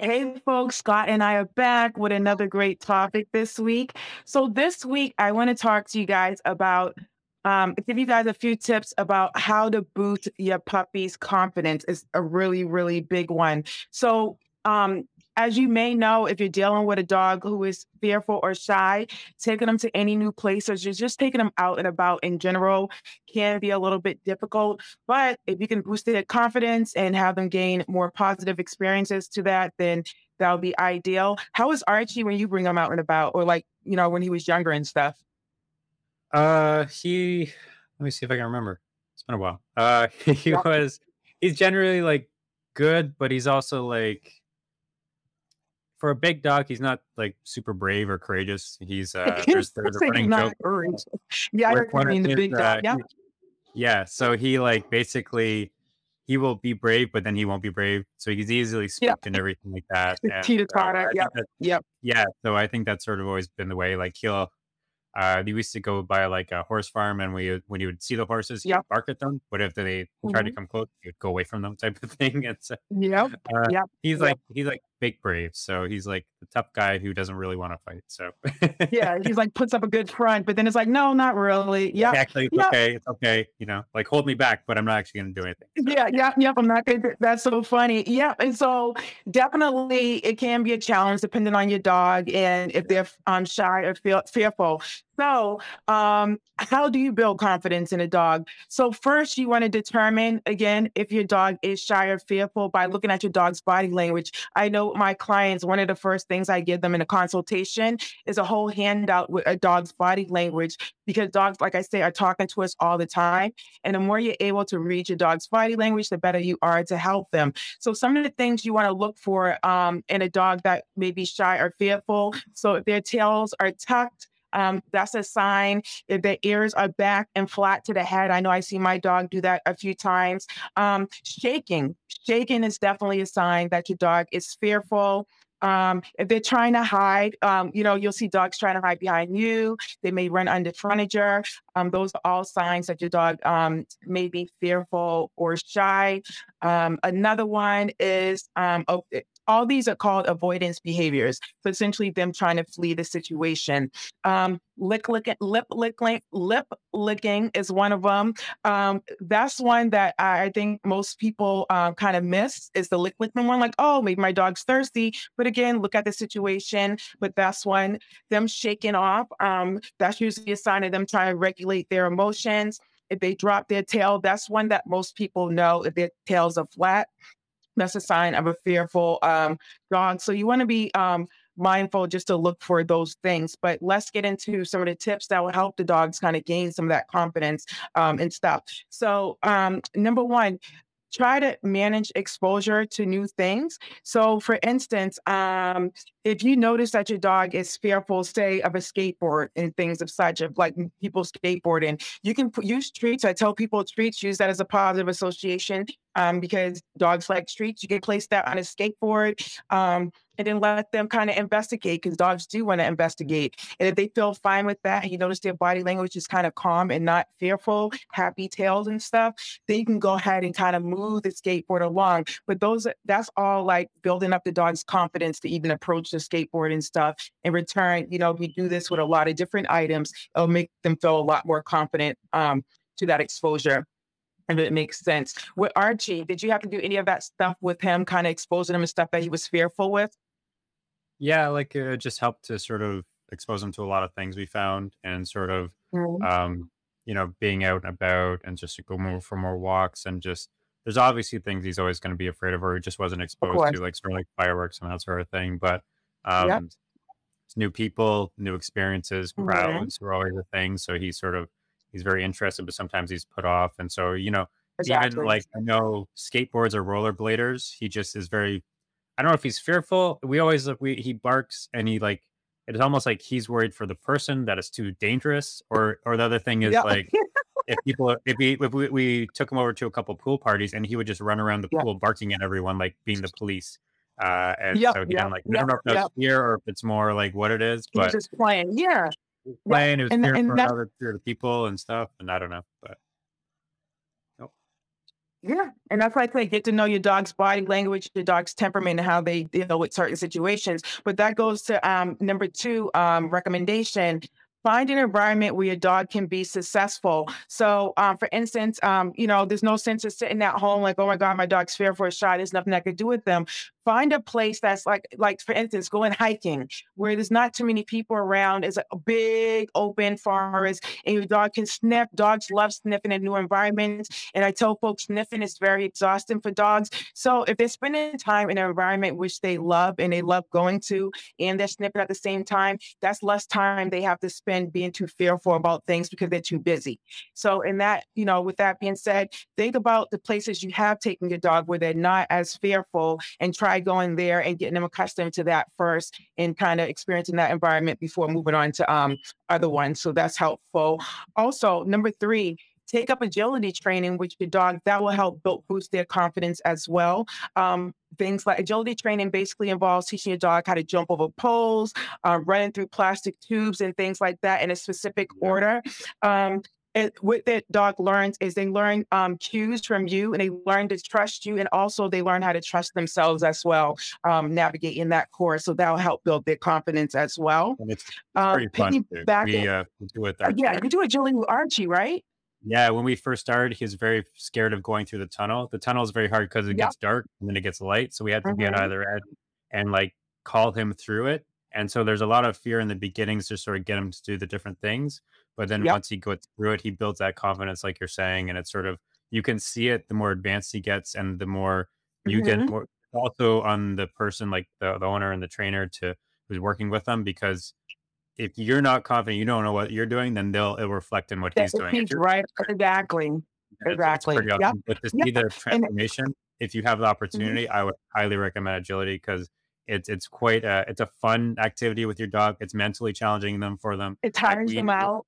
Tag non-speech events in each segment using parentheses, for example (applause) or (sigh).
Hey, folks, Scott and I are back with another great topic this week. So, this week, I want to talk to you guys about, um, give you guys a few tips about how to boost your puppy's confidence. is a really, really big one. So, um, as you may know, if you're dealing with a dog who is fearful or shy, taking them to any new place or just, just taking them out and about in general can be a little bit difficult. But if you can boost their confidence and have them gain more positive experiences to that, then that would be ideal. How is Archie when you bring him out and about, or like, you know, when he was younger and stuff? Uh, he let me see if I can remember. It's been a while. Uh, (laughs) he was he's generally like good, but he's also like for a big dog, he's not like super brave or courageous. He's (laughs) uh there's there's a running joke courage. Yeah, I what you one of mean, the big dog. uh Yep. yeah, so he like basically he will be brave, but then he won't be brave. So he's easily Yep. spooked and everything like that. And teeter uh, Yep. Yep. yeah, so I think that's sort of always been the way. Like he'll uh, we used to go by like a horse farm, and we when you would see the horses, he'd Yep. bark at them. But if they tried to Mhm. come close, you'd go away from them, type of (laughs) thing. And so Yep. uh, Yep. he's Yep. like he's like fake brave, so he's like the tough guy who doesn't really want to fight. So Yeah, he's like puts up a good front, but then it's like, no, not really. Yep. actually, Yep. okay, it's okay. You know, like hold me back, but I'm not actually going to do anything. So Yeah, yeah, yep. I'm not gonna. That's so funny. Yep. And so definitely it can be a challenge depending on your dog and if they're um shy or feel fearful. So um how do you build confidence in a dog? So first you want to determine again if your dog is shy or fearful by looking at your dog's body language. I know my clients, one of the first things I give them in a consultation is a whole handout with a dog's body language because dogs, like I say, are talking to us all the time. And the more you're able to read your dog's body language, the better you are to help them. So, some of the things you want to look for um, in a dog that may be shy or fearful. So, if their tails are tucked, um, that's a sign. If their ears are back and flat to the head, I know I see my dog do that a few times. Um, shaking, shaking is definitely a sign that your dog is fearful. Um, if they're trying to hide, um, you know, you'll see dogs trying to hide behind you. They may run under furniture. Um, those are all signs that your dog um, may be fearful or shy. Um, another one is um, oh, all these are called avoidance behaviors. So essentially, them trying to flee the situation. Um, lick, lick, lip licking, lip licking is one of them. Um, that's one that I think most people um, kind of miss is the lick licking one. Like, oh, maybe my dog's thirsty, but again, look at the situation. But that's one. Them shaking off. Um, that's usually a sign of them trying to regulate their emotions. If they drop their tail, that's one that most people know if their tails are flat. That's a sign of a fearful um, dog. So you want to be um, mindful just to look for those things. But let's get into some of the tips that will help the dogs kind of gain some of that confidence um, and stuff. So um, number one, try to manage exposure to new things. So, for instance, um, if you notice that your dog is fearful, say, of a skateboard and things of such, of like people skateboarding, you can use treats. I tell people treats, use that as a positive association um, because dogs like treats. You can place that on a skateboard um, and then let them kind of investigate because dogs do want to investigate. And if they feel fine with that, and you notice their body language is kind of calm and not fearful, happy tails and stuff, then you can go ahead and kind of move the skateboard along. But those that's all like building up the dog's confidence to even approach the skateboard and stuff. In return, you know, we do this with a lot of different items. It'll make them feel a lot more confident um, to that exposure. If it makes sense. With Archie, did you have to do any of that stuff with him, kind of exposing him and stuff that he was fearful with? yeah, like uh, just helped to sort of expose him to a lot of things we found, and sort of Mhm. um, you know being out and about, and just to go more for more walks, and just there's obviously things he's always going to be afraid of, or he just wasn't exposed to, like sort of like fireworks and that sort of thing. But Yep. um, new people, new experiences, Mhm. crowds were always a thing. So he sort of he's very interested, but sometimes he's put off. And so, you know, even Exactly. like I know skateboards or rollerbladers, he just is very I don't know if he's fearful. We always we he barks and he like it's almost like he's worried for the person that is too dangerous. Or or the other thing is Yep. like (laughs) if people if we if we, we took him over to a couple pool parties and he would just run around the Yep. pool barking at everyone like being the police uh and Yep. so again Yep. like i don't know if that's fear or if it's more like what it is but just playing. Yeah. Yep. playing it was And fear and for other people and stuff and i don't know but nope. Yeah, and that's why I say get to know your dog's body language, your dog's temperament, and how they deal with certain situations. But that goes to um, number two um, recommendation. Find an environment where your dog can be successful. So, um, for instance, um, you know, there's no sense of sitting at home like, oh my God, my dog's fearful a shot There's nothing I could do with them. Find a place that's like, like for instance, going hiking where there's not too many people around. It's a big open forest, and your dog can sniff. Dogs love sniffing in new environments, and I tell folks sniffing is very exhausting for dogs. So if they're spending time in an environment which they love and they love going to, and they're sniffing at the same time, that's less time they have to spend being too fearful about things because they're too busy. So in that, you know, with that being said, think about the places you have taken your dog where they're not as fearful and try going there and getting them accustomed to that first and kind of experiencing that environment before moving on to um other ones. So that's helpful. Also, number three, take up agility training with your dog. That will help build, boost their confidence as well. Um, things like agility training basically involves teaching your dog how to jump over poles, uh, running through plastic tubes, and things like that in a specific order. Um, and what that dog learns is they learn um, cues from you and they learn to trust you and also they learn how to trust themselves as well um, navigating that course so that'll help build their confidence as well And it's, it's um, pretty fun. piggyback We uh, we do it uh, yeah you do agility with archie right Yeah, when we first started, he was very scared of going through the tunnel. The tunnel is very hard because it gets dark and then it gets light. So we had to be on hmm either end and like call him through it. And so there's a lot of fear in the beginnings to sort of get him to do the different things. But then yep once he goes through it, he builds that confidence, like you're saying. And it's sort of, you can see it the more advanced he gets and the more you get hmm more also on the person, like the, the owner and the trainer to who's working with them. Because if you're not confident, you don't know what you're doing, then they'll, it'll reflect in what that he's doing. Right exactly yeah, it's it's exactly yep. But to yep see the and transformation, if you have the mhm, opportunity, I would highly recommend agility because it's it's quite a it's a fun activity with your dog. It's mentally challenging them for them. it Like tires them out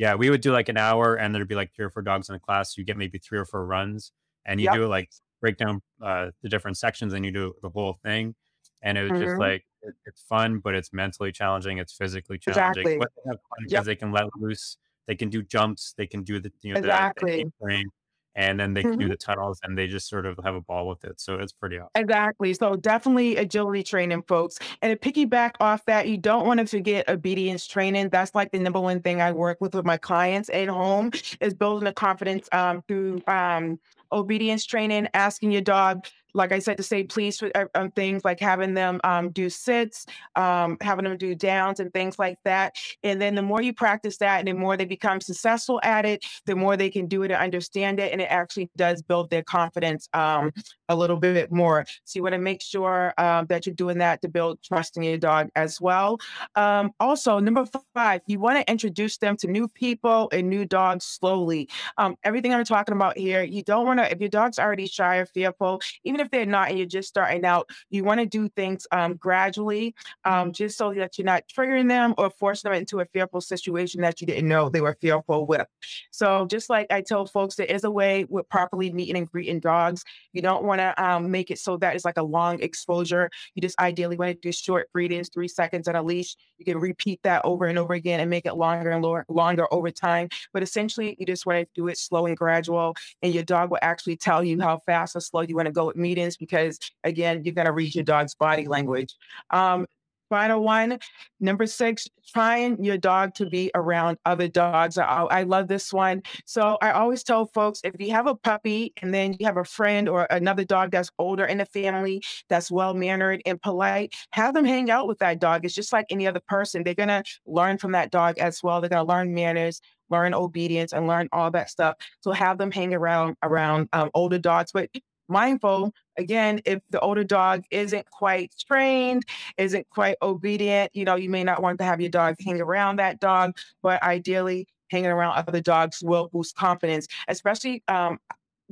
yeah, we would do like an hour and there'd be like three or four dogs in the class. You get maybe three or four runs and you yep do like break down uh, the different sections and you do the whole thing. And it was just hmm like it, it's fun, but it's mentally challenging. It's physically challenging. exactly But they have fun because yep they can let loose. They can do jumps. They can do the you know the, the exactly A-frame, and then they can do Mhm. the tunnels, and they just sort of have a ball with it. So it's pretty awesome. Exactly. So definitely agility training, folks. And to piggyback off that, you don't want to forget obedience training. That's like the number one thing I work with with my clients at home is building the confidence um, through um, obedience training, asking your dog, like I said, to say please for uh, things like having them um, do sits, um, having them do downs and things like that. And then the more you practice that and the more they become successful at it, the more they can do it and understand it. And it actually does build their confidence. Um, a little bit more. So you want to make sure um, that you're doing that to build trust in your dog as well. Um, also, number five, you want to introduce them to new people and new dogs slowly. Um, everything I'm talking about here, you don't want to, if your dog's already shy or fearful, even if they're not and you're just starting out, you want to do things um, gradually, um, just so that you're not triggering them or forcing them into a fearful situation that you didn't know they were fearful with. So, just like I tell folks, there is a way with properly meeting and greeting dogs you don't want to um, make it so that it's like a long exposure. You just ideally want to do short greetings, three seconds at a leash. You can repeat that over and over again and make it longer and longer, longer over time. But essentially, you just want to do it slow and gradual. And your dog will actually tell you how fast or slow you want to go with meetings because, again, you're going to read your dog's body language. Um, Final one, number six, trying your dog to be around other dogs. I, I love this one. So I always tell folks if you have a puppy and then you have a friend or another dog that's older in the family that's well mannered and polite, have them hang out with that dog. It's just like any other person. They're gonna learn from that dog as well. They're gonna learn manners, learn obedience, and learn all that stuff. So have them hang around around um, older dogs, but mindful. Again if the older dog isn't quite trained isn't quite obedient you know you may not want to have your dog hang around that dog but ideally hanging around other dogs will boost confidence especially um,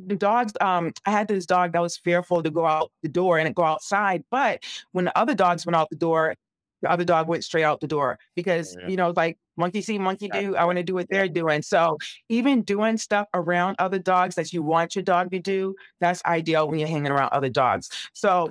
the dogs um i had this dog that was fearful to go out the door and go outside but when the other dogs went out the door the other dog went straight out the door because Yeah, you know like monkey see monkey do i want to do what they're doing so even doing stuff around other dogs that you want your dog to do that's ideal when you're hanging around other dogs so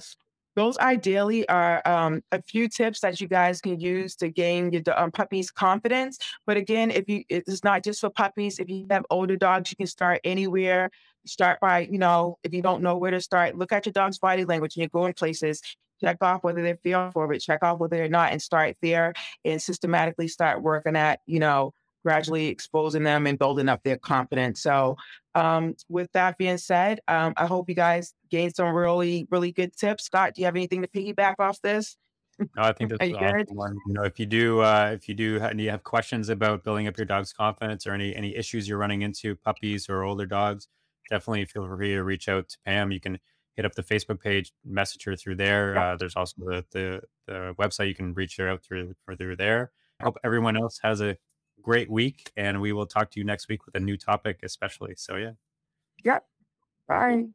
those ideally are um, a few tips that you guys can use to gain your um, puppy's confidence. But again, if you it's not just for puppies. If you have older dogs, you can start anywhere. start by, you know, if you don't know where to start, look at your dog's body language and you're going places. Check off whether they're feeling for it, check off whether they're not, and start there and systematically start working at, you know, gradually exposing them and building up their confidence. So, um, with that being said, um, I hope you guys gained some really, really good tips. Scott, do you have anything to piggyback off this? No, I think (laughs) that's awesome one. You know, if you do, uh, if you do, and you have questions about building up your dog's confidence or any any issues you're running into, puppies or older dogs, definitely feel free to reach out to Pam. You can hit up the Facebook page, message her through there. Yep. Uh, there's also the, the the website you can reach her out through or through there. I hope everyone else has a great week, and we will talk to you next week with a new topic, especially. So yeah. Yep. Bye.